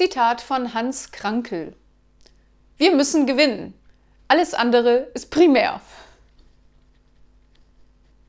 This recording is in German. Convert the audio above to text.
Zitat von Hans Krankel. Wir müssen gewinnen. Alles andere ist primär.